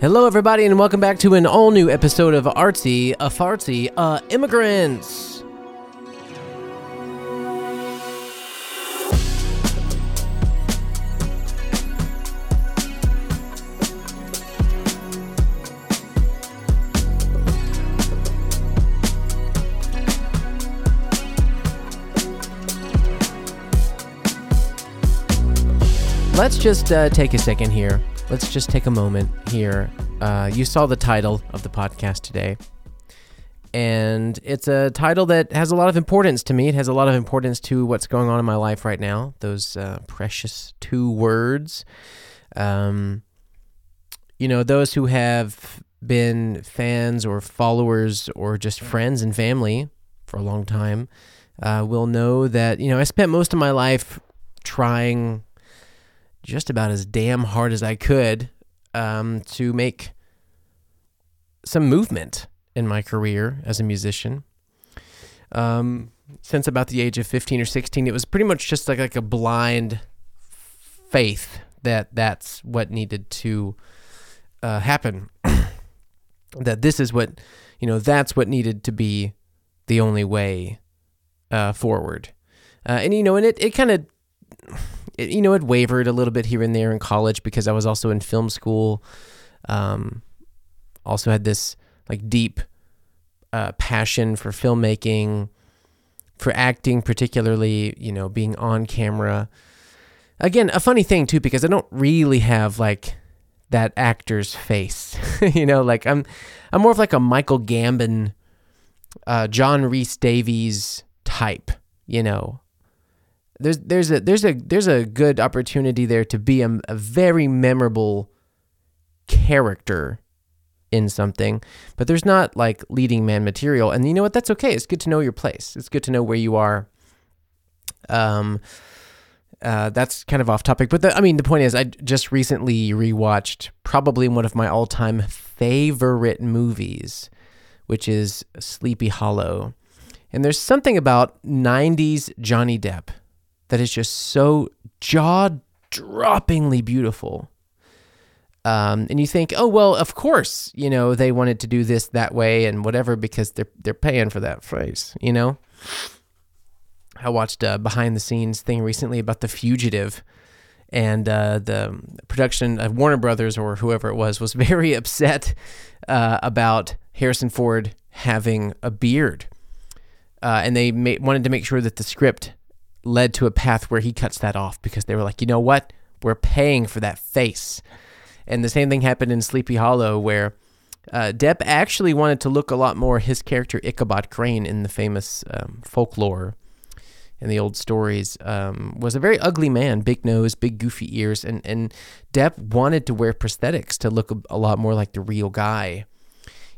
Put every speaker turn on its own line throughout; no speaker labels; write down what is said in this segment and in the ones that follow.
Hello, everybody, and welcome back to an all new episode of Artsy, a Fartsy, uh, Immigrants. Let's just uh, take a second here. Let's just take a moment here. Uh, you saw the title of the podcast today, and it's a title that has a lot of importance to me. It has a lot of importance to what's going on in my life right now. Those uh, precious two words. Um, you know, those who have been fans or followers or just friends and family for a long time uh, will know that, you know, I spent most of my life trying just about as damn hard as I could um, to make some movement in my career as a musician. Um, since about the age of 15 or 16, it was pretty much just like, like a blind faith that that's what needed to uh, happen. that this is what, you know, that's what needed to be the only way uh, forward. Uh, and, you know, and it, it kind of it, you know, it wavered a little bit here and there in college because I was also in film school. Um, also had this like deep uh, passion for filmmaking, for acting, particularly, you know, being on camera. Again, a funny thing too, because I don't really have like that actor's face. you know, like I'm, I'm more of like a Michael Gambon, uh, John Rhys Davies type. You know, there's there's a there's a there's a good opportunity there to be a, a very memorable character in something, but there's not like leading man material. And you know what? That's okay. It's good to know your place. It's good to know where you are. Um, uh, that's kind of off topic, but the, I mean, the point is, I just recently rewatched probably one of my all-time favorite movies, which is Sleepy Hollow. And there's something about '90s Johnny Depp that is just so jaw-droppingly beautiful. Um, and you think, oh well, of course, you know they wanted to do this that way and whatever because they're they're paying for that phrase, you know. I watched a behind the scenes thing recently about The Fugitive, and uh, the production of Warner Brothers or whoever it was was very upset uh, about Harrison Ford having a beard, uh, and they ma- wanted to make sure that the script led to a path where he cuts that off because they were like, you know what, we're paying for that face. And the same thing happened in Sleepy Hollow, where uh, Depp actually wanted to look a lot more his character Ichabod Crane in the famous um, folklore in the old stories um, was a very ugly man, big nose, big goofy ears, and and Depp wanted to wear prosthetics to look a, a lot more like the real guy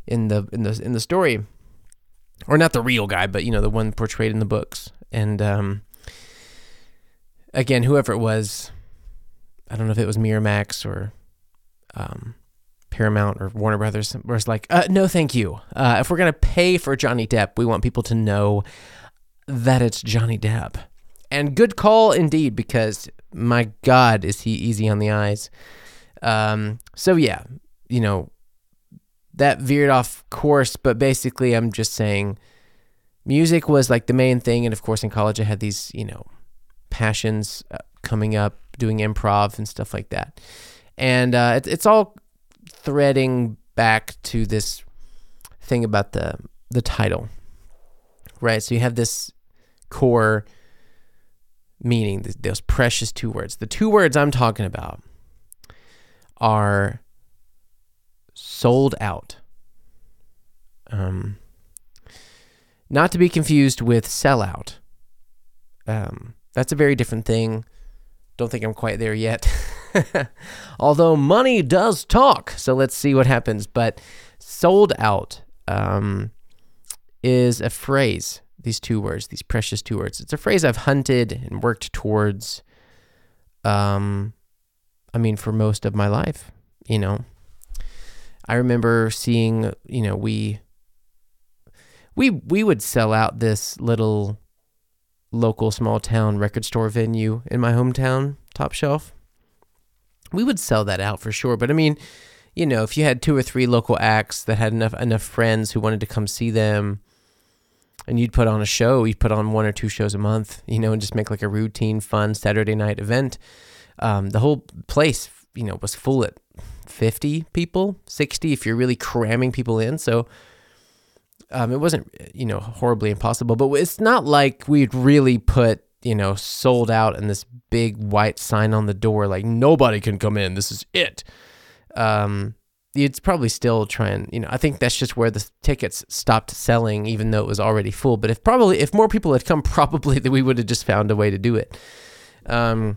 in the in the in the story, or not the real guy, but you know the one portrayed in the books. And um, again, whoever it was, I don't know if it was Miramax or um, Paramount or Warner Brothers, was like, uh, no, thank you. Uh, if we're gonna pay for Johnny Depp, we want people to know that it's Johnny Depp. And good call indeed, because my God, is he easy on the eyes. Um, so yeah, you know, that veered off course, but basically, I'm just saying music was like the main thing. And of course, in college, I had these, you know, passions uh, coming up, doing improv and stuff like that. And uh, it, it's all threading back to this thing about the the title, right? So you have this core meaning, those precious two words. The two words I'm talking about are sold out. Um, not to be confused with sellout. Um, that's a very different thing. Don't think I'm quite there yet. Although money does talk, so let's see what happens. But sold out um, is a phrase. These two words, these precious two words. It's a phrase I've hunted and worked towards. Um, I mean, for most of my life, you know. I remember seeing, you know, we we we would sell out this little local small town record store venue in my hometown, Top Shelf. We would sell that out for sure, but I mean, you know, if you had two or three local acts that had enough enough friends who wanted to come see them, and you'd put on a show, you'd put on one or two shows a month, you know, and just make like a routine, fun Saturday night event. Um, the whole place, you know, was full at 50 people, 60 if you're really cramming people in. So um, it wasn't, you know, horribly impossible, but it's not like we'd really put, you know, sold out and this big white sign on the door like nobody can come in. This is it. Um, you'd probably still try and you know i think that's just where the tickets stopped selling even though it was already full but if probably if more people had come probably that we would have just found a way to do it um,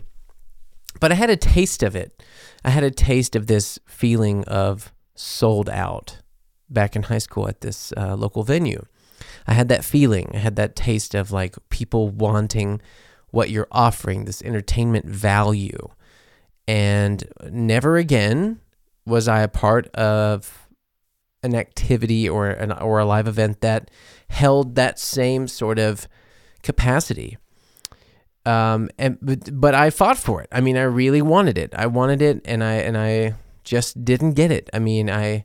but i had a taste of it i had a taste of this feeling of sold out back in high school at this uh, local venue i had that feeling i had that taste of like people wanting what you're offering this entertainment value and never again was I a part of an activity or an or a live event that held that same sort of capacity. Um, and but, but I fought for it. I mean, I really wanted it. I wanted it, and I and I just didn't get it. I mean, I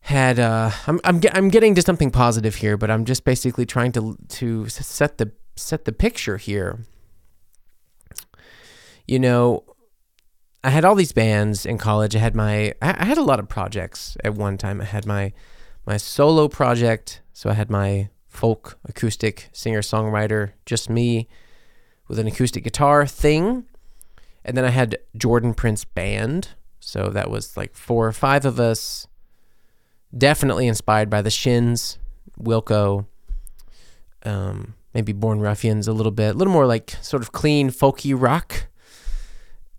had uh, I'm I'm I'm getting to something positive here, but I'm just basically trying to to set the set the picture here. You know, I had all these bands in college. I had my I had a lot of projects at one time. I had my my solo project, so I had my folk acoustic singer songwriter, just me with an acoustic guitar thing. And then I had Jordan Prince band. So that was like four or five of us. Definitely inspired by the Shins, Wilco, um, maybe Born Ruffians a little bit, a little more like sort of clean folky rock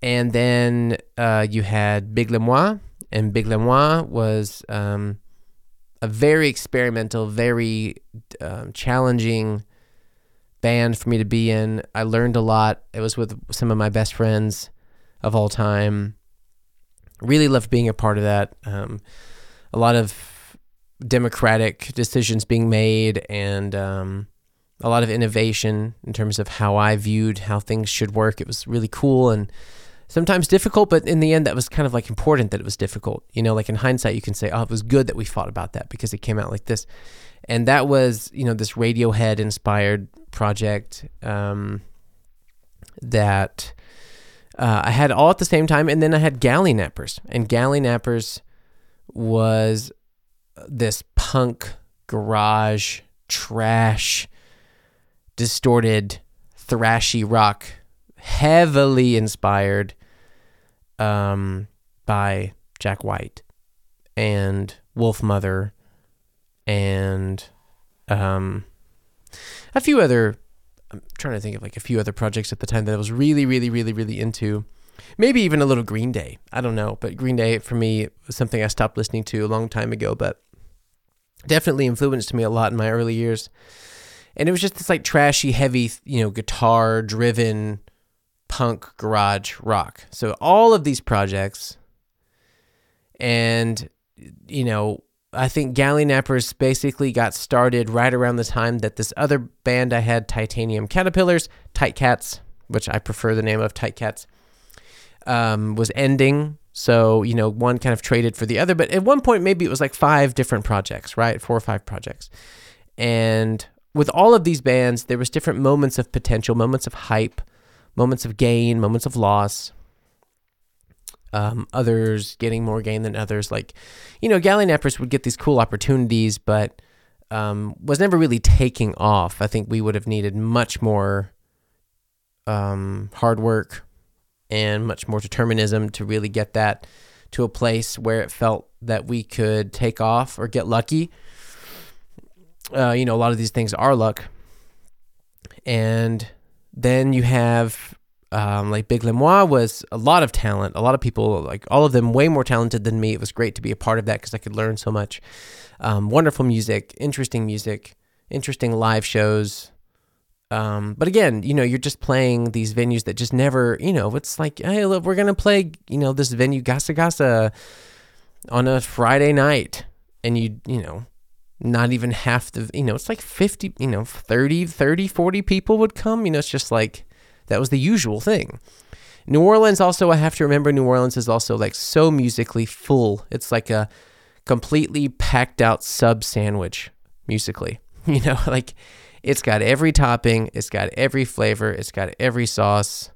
and then uh, you had Big Lemois, and Big Lemois was um, a very experimental, very um, challenging band for me to be in. I learned a lot. It was with some of my best friends of all time. Really loved being a part of that. Um, a lot of democratic decisions being made and um, a lot of innovation in terms of how I viewed how things should work. It was really cool and sometimes difficult, but in the end, that was kind of like important that it was difficult. You know, like in hindsight, you can say, oh, it was good that we fought about that because it came out like this. And that was, you know, this Radiohead inspired project um, that uh, I had all at the same time. And then I had Galley Nappers. And Galley Nappers was this punk garage trash distorted thrashy rock heavily inspired um, by Jack White and Wolfmother and um, a few other. I'm trying to think of like a few other projects at the time that I was really, really, really, really into. Maybe even a little Green Day. I don't know, but Green Day for me was something I stopped listening to a long time ago, but definitely influenced me a lot in my early years. And it was just this like trashy, heavy, you know, guitar driven punk garage rock. So all of these projects, and you know, I think Galley Nappers basically got started right around the time that this other band I had, Titanium Caterpillars, Tight Cats, which I prefer the name of Tight Cats, um, was ending. So, you know, one kind of traded for the other. But at one point, maybe it was like five different projects, right? Four or five projects. And with all of these bands, there was different moments of potential, moments of hype, moments of gain, moments of loss. Um, others getting more gain than others. Like, you know, galley nappers would get these cool opportunities, but um, was never really taking off. I think we would have needed much more um, hard work and much more determinism to really get that to a place where it felt that we could take off or get lucky. Uh, you know, a lot of these things are luck. And then you have um, like Big Lemois was a lot of talent, a lot of people, like all of them, way more talented than me. It was great to be a part of that because I could learn so much. Um, wonderful music, interesting music, interesting live shows. Um, but again, you know, you're just playing these venues that just never, you know, it's like, hey, look, we're gonna play, you know, this venue Gasa Gasa on a Friday night, and you, you know, not even half the you know it's like 50 you know 30 30 40 people would come you know it's just like that was the usual thing New Orleans also I have to remember New Orleans is also like so musically full. It's like a completely packed out sub sandwich musically. You know, like it's got every topping, it's got every flavor, it's got every sauce.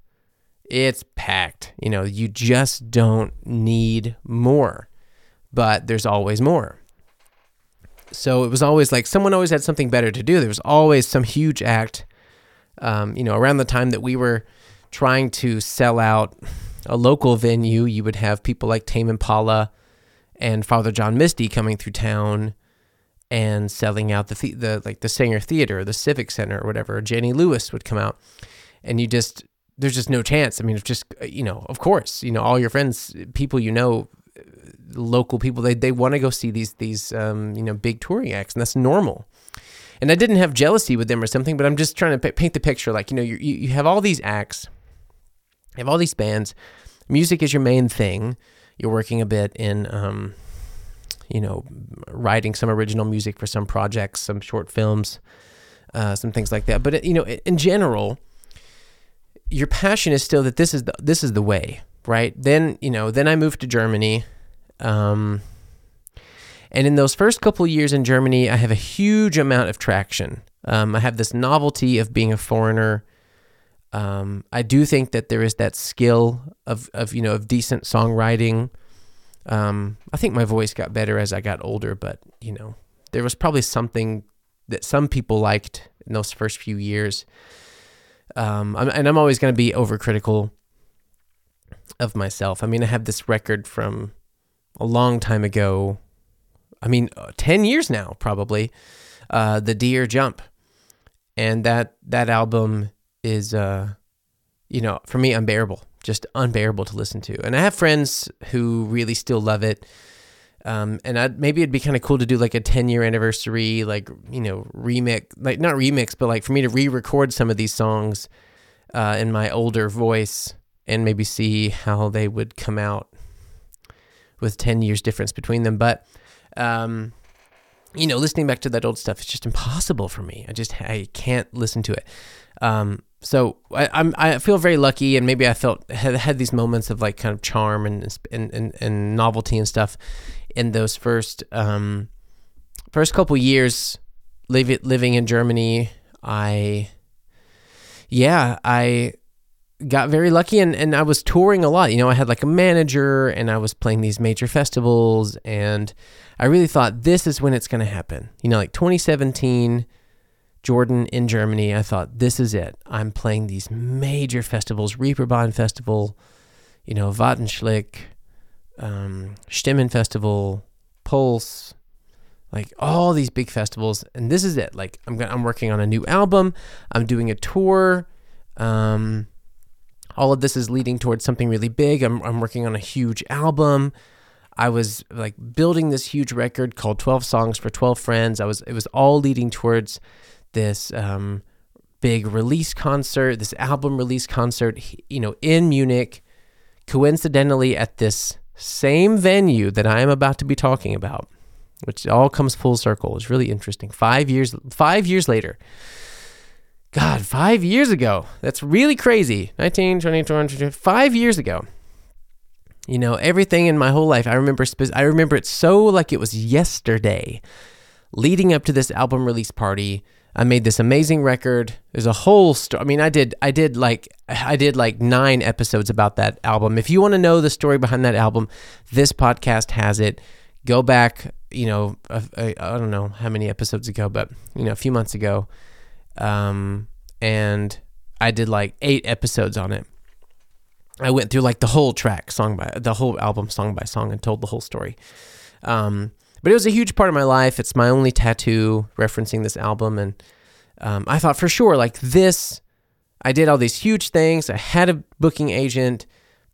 It's packed. You know, you just don't need more. But there's always more. So it was always like someone always had something better to do. There was always some huge act. Um, you know, around the time that we were trying to sell out a local venue, you would have people like Tame Impala and Father John Misty coming through town and selling out the, the like the Saenger Theater, the Civic Center, or whatever. Jenny Lewis would come out, and you just there's just no chance. I mean, it's just you know, of course, you know, all your friends, people you know, local people, they they want to go see these these um, you know big touring acts, and that's normal. And I didn't have jealousy with them or something, but I'm just trying to paint the picture. Like you know, you you have all these acts you have all these bands. Music is your main thing. You're working a bit in, um, you know, writing some original music for some projects, some short films, uh, some things like that. But you know, in general, your passion is still that this is the this is the way, right? Then you know, then I moved to Germany. Um, and in those first couple years in Germany, I have a huge amount of traction. Um, I have this novelty of being a foreigner um, I do think that there is that skill of, of you know of decent songwriting. Um, I think my voice got better as I got older, but you know there was probably something that some people liked in those first few years. Um, I'm, and I'm always going to be overcritical of myself. I mean, I have this record from a long time ago. I mean, uh, ten years now, probably. Uh, the Deer Jump, and that that album is uh you know for me unbearable just unbearable to listen to. And i have friends who really still love it. Um, and I'd, maybe it'd be kind of cool to do like a 10 year anniversary like you know remix like not remix but like for me to re-record some of these songs uh, in my older voice and maybe see how they would come out with 10 years difference between them. But um, you know listening back to that old stuff it's just impossible for me. I just i can't listen to it. Um, so I, I'm I feel very lucky, and maybe I felt had, had these moments of like kind of charm and and and, and novelty and stuff in those first um, first couple years living living in Germany. I yeah I got very lucky and, and I was touring a lot. You know, I had like a manager and I was playing these major festivals and I really thought this is when it's going to happen. You know, like 2017 Jordan in Germany, I thought, this is it. I'm playing these major festivals, Reeperbahn Festival, you know, Watt en Schlick, um, Stimmen Festival, Pulse, like all these big festivals. And this is it. Like I'm, I'm working on a new album. I'm doing a tour. Um, all of this is leading towards something really big. I'm, I'm working on a huge album. I was like building this huge record called 12 Songs for 12 Friends. I was, it was all leading towards this um, big release concert, this album release concert, you know, in Munich, coincidentally at this same venue that I am about to be talking about, which all comes full circle. It's really interesting. Five years, five years later. God, five years ago. That's really crazy. 19, 20, 20, five years ago. You know, everything in my whole life, I remember, I remember it so like it was yesterday, leading up to this album release party I made this amazing record. There's a whole story. I mean, I did, I did like, I did like nine episodes about that album. If you want to know the story behind that album, this podcast has it. Go back, you know, I, don't know how many episodes ago, but you know, a few months ago, um, and I did like eight episodes on it. I went through like the whole track, song by the whole album, song by song, and told the whole story. Um, but it was a huge part of my life. It's my only tattoo referencing this album. And um, I thought for sure, like this, I did all these huge things. I had a booking agent,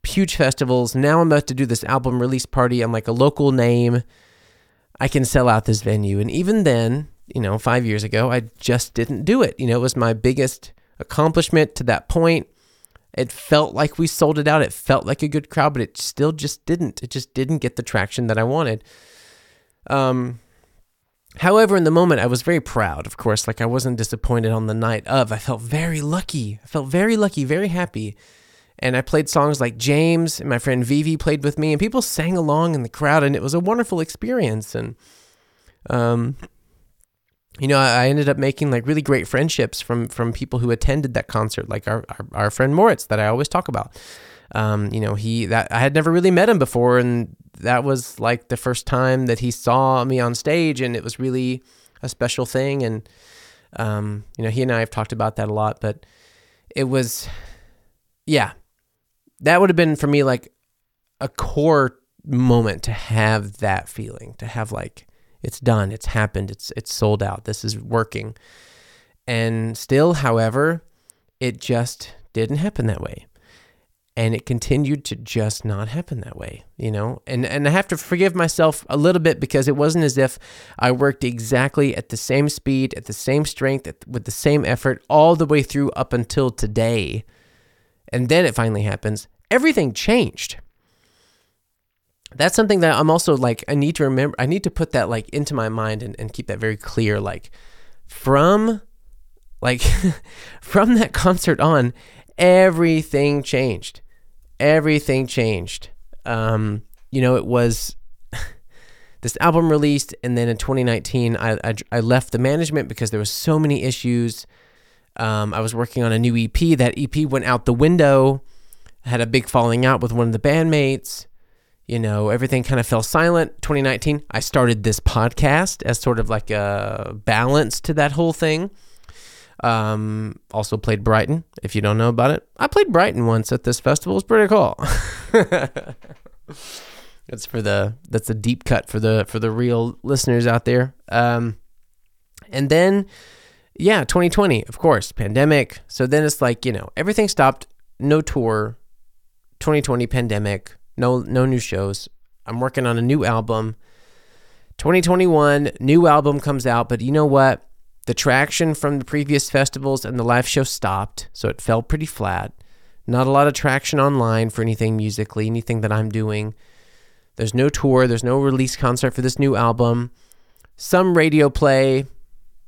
huge festivals. Now I'm about to do this album release party. I'm like a local name. I can sell out this venue. And even then, you know, five years ago, I just didn't do it. You know, it was my biggest accomplishment to that point. It felt like we sold it out. It felt like a good crowd, but it still just didn't. It just didn't get the traction that I wanted. Um, however, in the moment, I was very proud, of course. Like, I wasn't disappointed on the night of. I felt very lucky. I felt very lucky, very happy. and I played songs like James and my friend Vivi played with me and people sang along in the crowd and it was a wonderful experience and um you know, I ended up making like really great friendships from from people who attended that concert, like our our, our friend Moritz that I always talk about. Um, you know, he that I had never really met him before, and that was like the first time that he saw me on stage, and it was really a special thing. And um, you know, he and I have talked about that a lot, but it was, yeah, that would have been for me like a core moment to have that feeling, to have like it's done, it's happened, it's it's sold out. This is working. And still, however, it just didn't happen that way. And it continued to just not happen that way, you know? And and I have to forgive myself a little bit because it wasn't as if I worked exactly at the same speed, at the same strength, at, with the same effort all the way through up until today. And then it finally happens. Everything changed that's something that I'm also like, I need to remember, I need to put that like into my mind and, and keep that very clear. Like from, like, from that concert on, everything changed. Everything changed. Um, you know, it was this album released, and then in 2019, I, I, I left the management because there was so many issues. Um, I was working on a new EP. That EP went out the window. I had a big falling out with one of the bandmates you know, everything kind of fell silent. 2019, I started this podcast as sort of like a balance to that whole thing. Um, also played Brighton. If you don't know about it, I played Brighton once at this festival. It's pretty cool. that's for the that's a deep cut for the for the real listeners out there. Um, and then, yeah, 2020, of course, pandemic. So then it's like you know everything stopped. No tour. 2020 pandemic no no new shows. I'm working on a new album. 2021, new album comes out, but you know what? The traction from the previous festivals and the live show stopped, so it fell pretty flat. Not a lot of traction online for anything musically, anything that I'm doing. There's no tour, there's no release concert for this new album. Some radio play,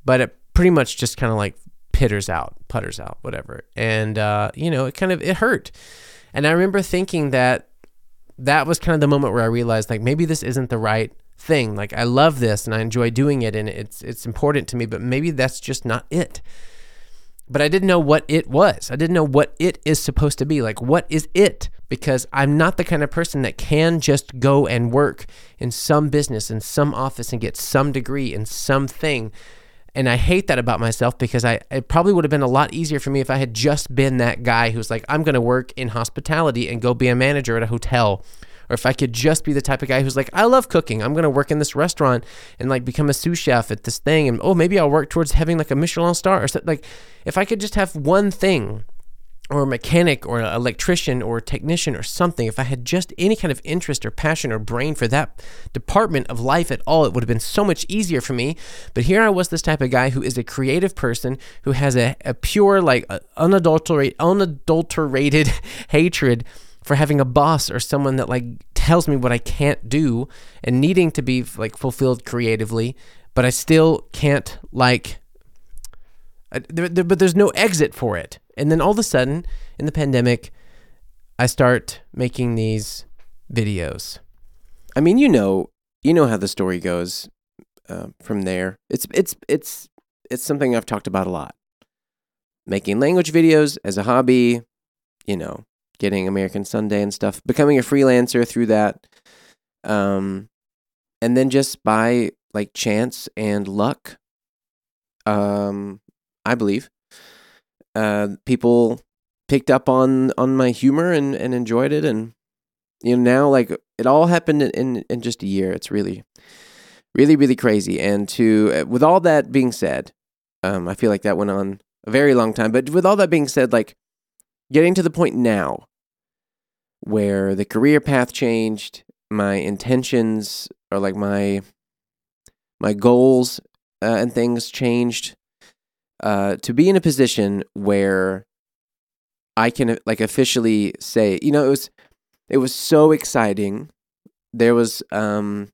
but it pretty much just kind of like pitters out, putters out, whatever. And uh, you know, it kind of it hurt. And I remember thinking that that was kind of the moment where I realized like maybe this isn't the right thing. Like I love this and I enjoy doing it and it's it's important to me, but maybe that's just not it. But I didn't know what it was. I didn't know what it is supposed to be. Like what is it? Because I'm not the kind of person that can just go and work in some business in some office and get some degree in something and I hate that about myself because I it probably would have been a lot easier for me if I had just been that guy who's like, I'm going to work in hospitality and go be a manager at a hotel. Or if I could just be the type of guy who's like, I love cooking. I'm going to work in this restaurant and like become a sous chef at this thing. And oh, maybe I'll work towards having like a Michelin star or something. Like, if I could just have one thing or a mechanic or an electrician or a technician or something, if I had just any kind of interest or passion or brain for that department of life at all, it would have been so much easier for me. But here I was, this type of guy who is a creative person who has a, a pure, like, unadulterated, unadulterated hatred for having a boss or someone that like tells me what I can't do and needing to be like fulfilled creatively, but I still can't like. Uh, there, there, but there's no exit for it. And then all of a sudden, in the pandemic, I start making these videos. I mean, you know, you know how the story goes uh, from there. It's it's it's it's something I've talked about a lot. Making language videos as a hobby, you know, getting American Sunday and stuff, becoming a freelancer through that, um, and then just by like chance and luck, um, I believe uh, people picked up on on my humor and and enjoyed it, and you know now like it all happened in in just a year. It's really, really, really crazy. And to uh, with all that being said, um, I feel like that went on a very long time. But with all that being said, like getting to the point now where the career path changed, my intentions or like my my goals uh, and things changed uh, to be in a position where I can like officially say, you know, it was it was so exciting. There was um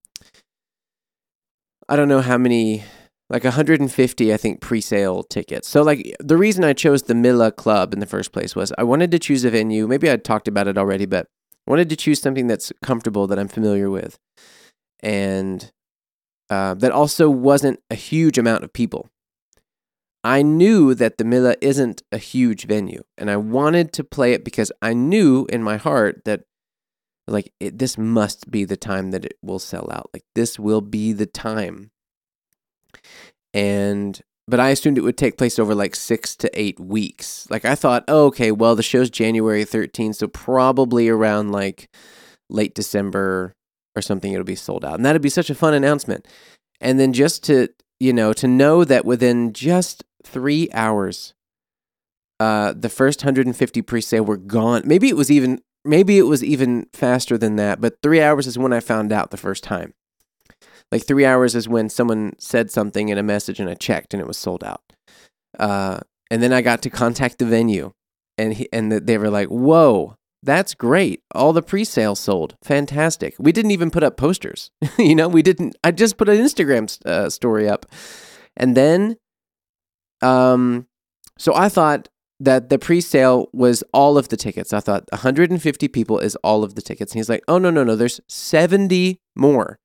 I don't know how many like 150 i think pre-sale tickets. So like the reason i chose the milla club in the first place was i wanted to choose a venue. Maybe i talked about it already but i wanted to choose something that's comfortable that i'm familiar with and uh, that also wasn't a huge amount of people. I knew that the milla isn't a huge venue and i wanted to play it because i knew in my heart that like it, this must be the time that it will sell out. Like this will be the time and but I assumed it would take place over like six to eight weeks. Like I thought, oh, okay, well the show's January 13th, so probably around like late December or something, it'll be sold out, and that'd be such a fun announcement. And then just to you know to know that within just three hours, uh, the first 150 pre-sale were gone. Maybe it was even maybe it was even faster than that, but three hours is when I found out the first time. Like three hours is when someone said something in a message and I checked and it was sold out. Uh, and then I got to contact the venue and he, and they were like, "Whoa, that's great! All the pre-sales sold, fantastic." We didn't even put up posters, you know. We didn't. I just put an Instagram uh, story up, and then, um, so I thought that the pre-sale was all of the tickets. I thought 150 people is all of the tickets, and he's like, "Oh no, no, no! There's 70 more."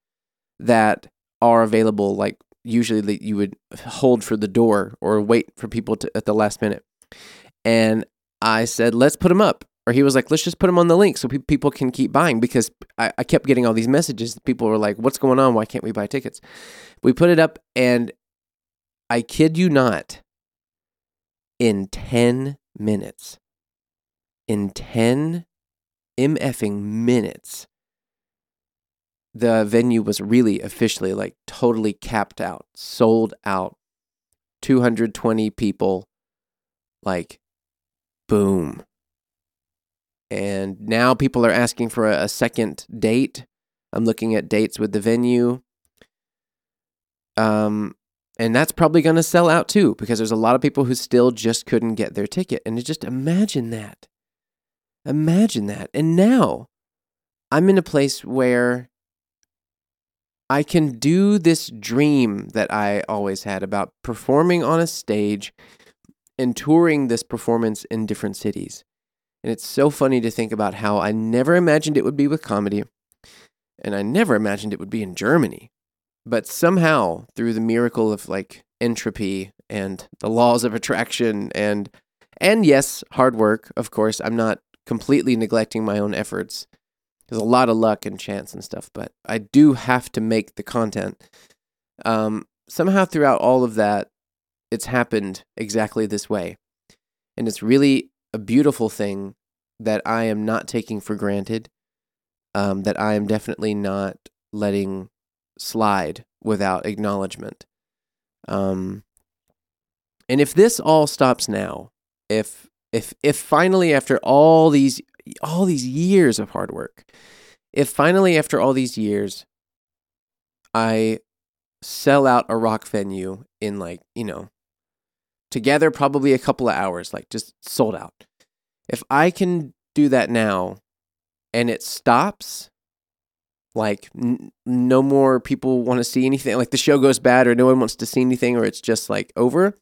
That are available like usually that you would hold for the door or wait for people to at the last minute. And I said, let's put them up. Or he was like, let's just put them on the link so pe- people can keep buying because I, I kept getting all these messages. People were like, what's going on? Why can't we buy tickets? We put it up, and I kid you not, in 10 minutes, in 10 MFing minutes, the venue was really officially like totally capped out, sold out. 220 people, like, boom. And now people are asking for a, a second date. I'm looking at dates with the venue. Um, and that's probably going to sell out too because there's a lot of people who still just couldn't get their ticket. And just imagine that. Imagine that. And now I'm in a place where I can do this dream that I always had about performing on a stage and touring this performance in different cities. And it's so funny to think about how I never imagined it would be with comedy, and I never imagined it would be in Germany. But somehow, through the miracle of like entropy and the laws of attraction and and yes, hard work, of course, I'm not completely neglecting my own efforts there's a lot of luck and chance and stuff, but I do have to make the content. Um, somehow throughout all of that, it's happened exactly this way. And it's really a beautiful thing that I am not taking for granted, um, that I am definitely not letting slide without acknowledgement. Um, and if this all stops now, if if if finally after all these all these years of hard work. If finally, after all these years, I sell out a rock venue in like, you know, together probably a couple of hours, like just sold out. If I can do that now and it stops, like n- no more people want to see anything, like the show goes bad or no one wants to see anything or it's just like over,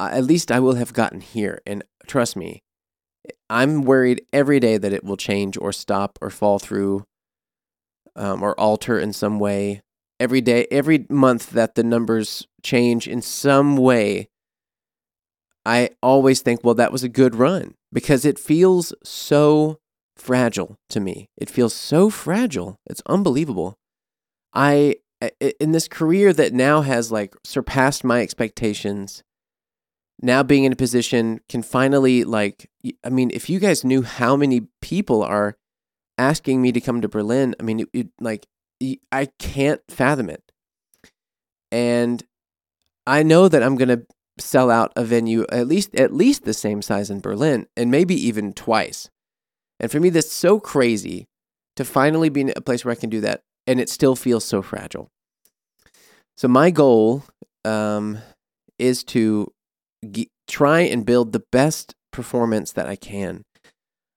at least I will have gotten here. And trust me, I'm worried every day that it will change or stop or fall through um, or alter in some way. Every day, every month that the numbers change in some way, I always think, well, that was a good run because it feels so fragile to me. It feels so fragile. It's unbelievable. I, in this career that now has like surpassed my expectations, now being in a position can finally like i mean if you guys knew how many people are asking me to come to berlin i mean it, it, like i can't fathom it. And i know that i'm going to sell out a venue at least at least the same size in berlin and maybe even twice. And for me that's so crazy to finally be in a place where i can do that and it still feels so fragile. So my goal um, is to try and build the best performance that I can.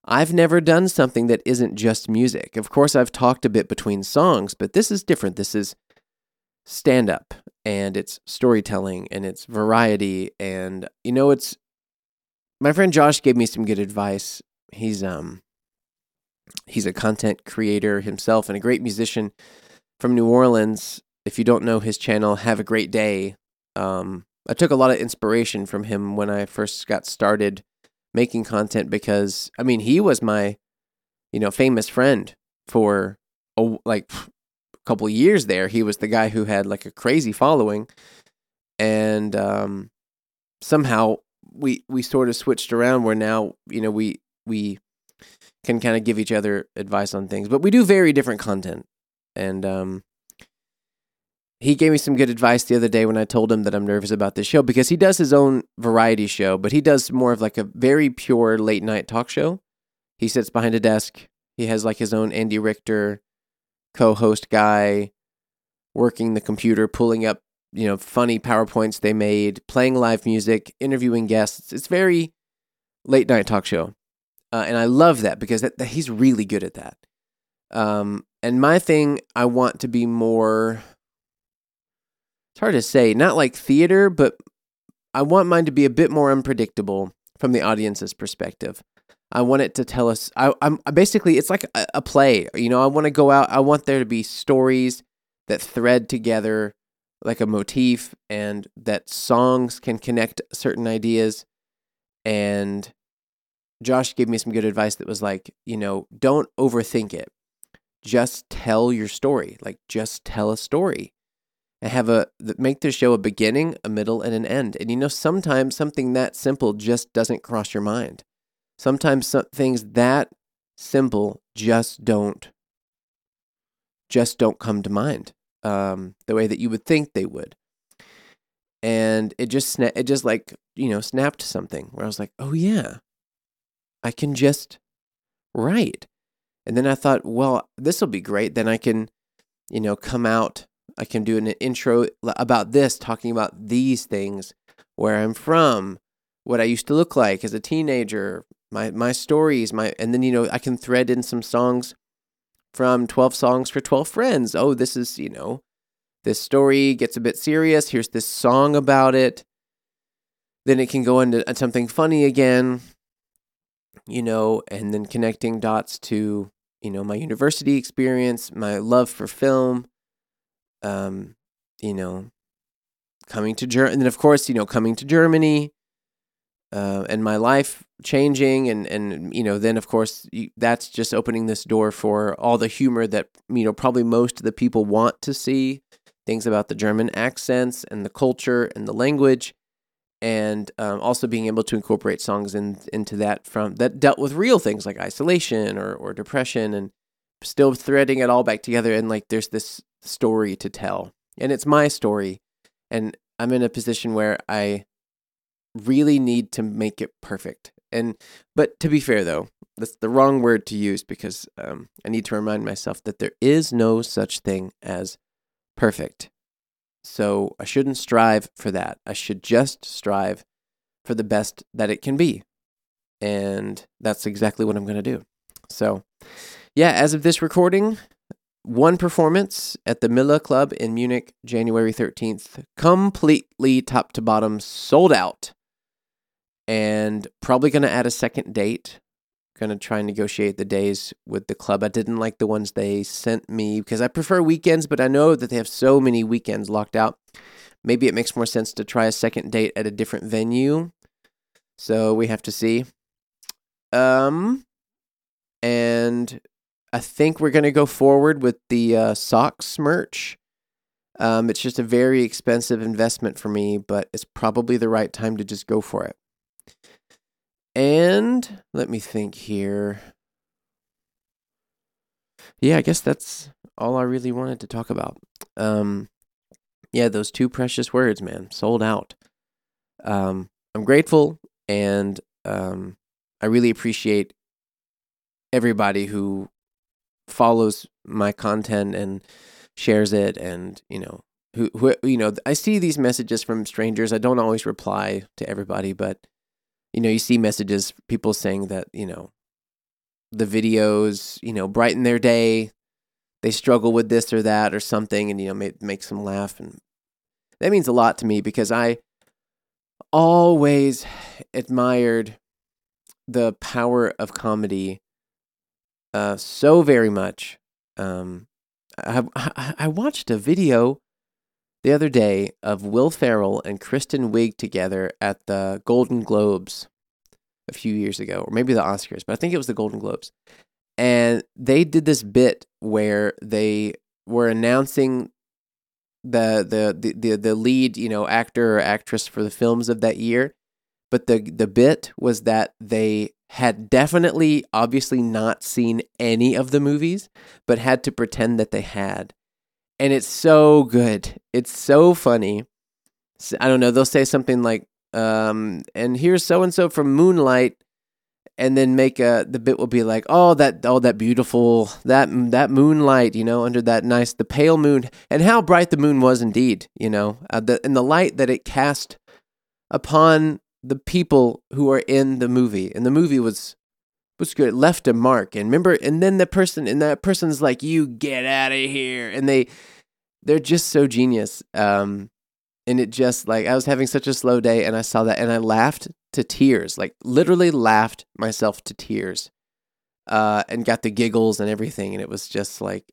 I've never done something that isn't just music. Of course, I've talked a bit between songs, but this is different. This is stand up and it's storytelling and it's variety and you know it's my friend Josh gave me some good advice. He's um he's a content creator himself and a great musician from New Orleans. If you don't know his channel, have a great day. Um I took a lot of inspiration from him when I first got started making content because I mean, he was my you know, famous friend for a, like a couple years there, he was the guy who had like a crazy following, and um, somehow we we sort of switched around where now you know we we can kind of give each other advice on things, but we do very different content, and um, he gave me some good advice the other day when I told him that I'm nervous about this show because he does his own variety show, but he does more of like a very pure late night talk show. He sits behind a desk. He has like his own Andy Richter co-host guy working the computer, pulling up, you know, funny PowerPoints they made, playing live music, interviewing guests. It's very late night talk show. Uh, and I love that because that, that he's really good at that. Um, and my thing, I want to be more. It's hard to say, not like theater, but I want mine to be a bit more unpredictable from the audience's perspective. I want it to tell us. I, am basically it's like a, a play. You know, I want to go out. I want there to be stories that thread together like a motif, and that songs can connect certain ideas. And Josh gave me some good advice that was like, you know, don't overthink it. Just tell your story. Like, just tell a story and have a make the show a beginning, a middle, and an end. And you know, sometimes something that simple just doesn't cross your mind. Sometimes some things that simple just don't just don't come to mind um, the way that you would think they would. And it just sna- it just like you know snapped something where I was like, oh yeah, I can just write. And then I thought, well, this will be great. Then I can, you know, come out. I can do an intro about this, talking about these things, where I'm from, what I used to look like as a teenager, my my stories, my and then you know I can thread in some songs from 12 songs for 12 friends. Oh, this is, you know, this story gets a bit serious. Here's this song about it. Then it can go into uh, something funny again, you know, and then connecting dots to, you know, my university experience, my love for film, um, you know, coming to Germany, and then of course, you know, coming to Germany, uh, and my life changing and and you know then of course you, that's just opening this door for all the humor that you know probably most of the people want to see things about the german accents and the culture and the language and um, also being able to incorporate songs in, into that from that dealt with real things like isolation or, or depression and still threading it all back together and like there's this story to tell and it's my story and i'm in a position where i really need to make it perfect. And but to be fair though, that's the wrong word to use because um, I need to remind myself that there is no such thing as perfect. So I shouldn't strive for that. I should just strive for the best that it can be. And that's exactly what I'm going to do. So, yeah, as of this recording, one performance at the Milla Club in Munich, January 13th, completely top to bottom sold out and probably going to add a second date. Going to try and negotiate the days with the club. I didn't like the ones they sent me because I prefer weekends, but I know that they have so many weekends locked out. Maybe it makes more sense to try a second date at a different venue. So we have to see. Um, and I think we're going to go forward with the uh, socks merch. Um, it's just a very expensive investment for me, but it's probably the right time to just go for it. And let me think here. Yeah, I guess that's all I really wanted to talk about. Um, yeah, those two precious words, man, sold out. Um, I'm grateful and um, I really appreciate everybody who follows my content and shares it and, you know, who, who you know, I see these messages from strangers. I don't always reply to everybody, but you know, you see messages, people saying that, you know, the videos, you know, brighten their day. they struggle with this or that or something, and you know, make, makes them laugh, and that means a lot to me because I always admired the power of comedy uh, so very much. Um, I, I, watched a video the other day of Will Ferrell and Kristen Wiig together at the Golden Globes a few years ago, or maybe the Oscars, but I think it was the Golden Globes. And they did this bit where they were announcing the the the the, the lead, you know, actor or actress for the films of that year. But the the bit was that they had definitely obviously not seen any of the movies, but had to pretend that they had. And it's so good. It's so funny. I don't know, they'll say something like um and here's so and so from Moonlight and then make a the bit will be like oh that oh that beautiful that that moonlight you know under that nice the pale moon and how bright the moon was indeed you know uh, the and the light that it cast upon the people who are in the movie and the movie was was good it left a mark and remember and then the person and that person's like you get out of here and they they're just so genius um and it just like I was having such a slow day and I saw that and I laughed to tears, like literally laughed myself to tears. Uh, and got the giggles and everything and it was just like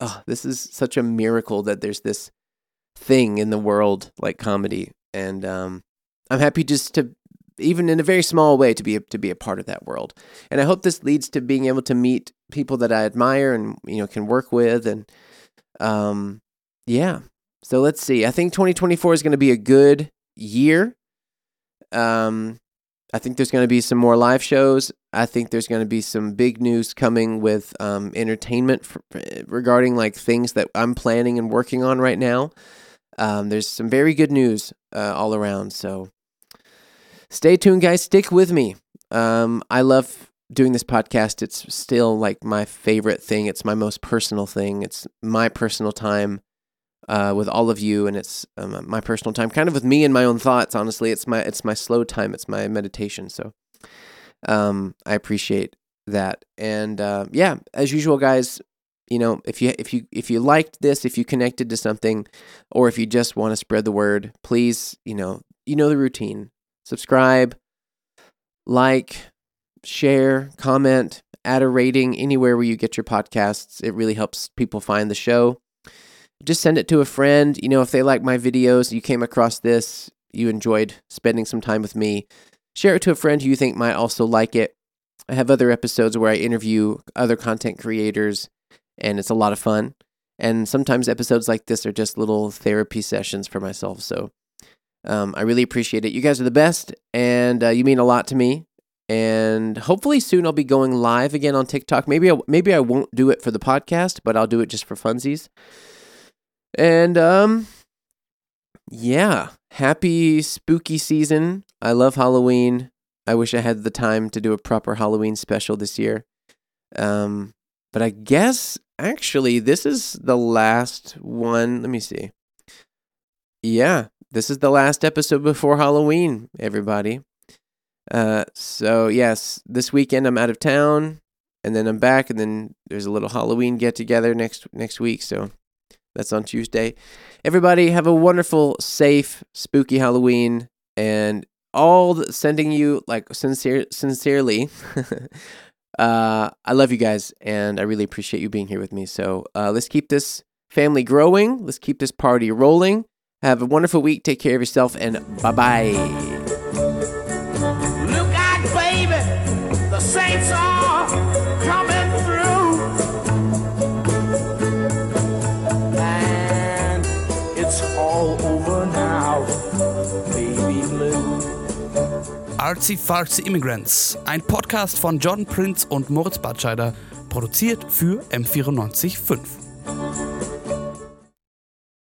oh, this is such a miracle that there's this thing in the world like comedy and um, I'm happy just to even in a very small way to be a, to be a part of that world. And I hope this leads to being able to meet people that I admire and you know can work with and um yeah, so let's see. I think 2024 is going to be a good year. Um, I think there's going to be some more live shows. I think there's going to be some big news coming with um, entertainment for, regarding like things that I'm planning and working on right now. Um, there's some very good news uh, all around. So stay tuned, guys. Stick with me. Um, I love doing this podcast. It's still like my favorite thing. It's my most personal thing. It's my personal time uh, with all of you, and it's um, my personal time, kind of with me and my own thoughts. Honestly, it's my it's my slow time, it's my meditation. So, um, I appreciate that, and uh, yeah, as usual, guys. You know, if you if you if you liked this, if you connected to something, or if you just want to spread the word, please, you know, you know the routine. Subscribe, like, share, comment, add a rating anywhere where you get your podcasts. It really helps people find the show just send it to a friend. You know, if they like my videos, you came across this, you enjoyed spending some time with me, share it to a friend who you think might also like it. I have other episodes where I interview other content creators, and it's a lot of fun. And sometimes episodes like this are just little therapy sessions for myself. So um, I really appreciate it. You guys are the best, and uh, you mean a lot to me. And hopefully soon I'll be going live again on TikTok. Maybe I, maybe I won't do it for the podcast, but I'll do it just for funsies. And um yeah, happy spooky season. I love Halloween. I wish I had the time to do a proper Halloween special this year. Um but I guess actually this is the last one. Let me see. Yeah, this is the last episode before Halloween, everybody. Uh so yes, this weekend I'm out of town and then I'm back and then there's a little Halloween get together next next week, so that's on Tuesday. Everybody have a wonderful, safe, spooky Halloween and all the, sending you like sincere sincerely. uh, I love you guys and I really appreciate you being here with me. So uh, let's keep this family growing. Let's keep this party rolling. Have a wonderful week. Take care of yourself and bye bye. Look out, baby. The Saints are coming.
Artsy Fartsy Immigrants, ein Podcast von John Prince und Moritz Batscheider, produziert für M945.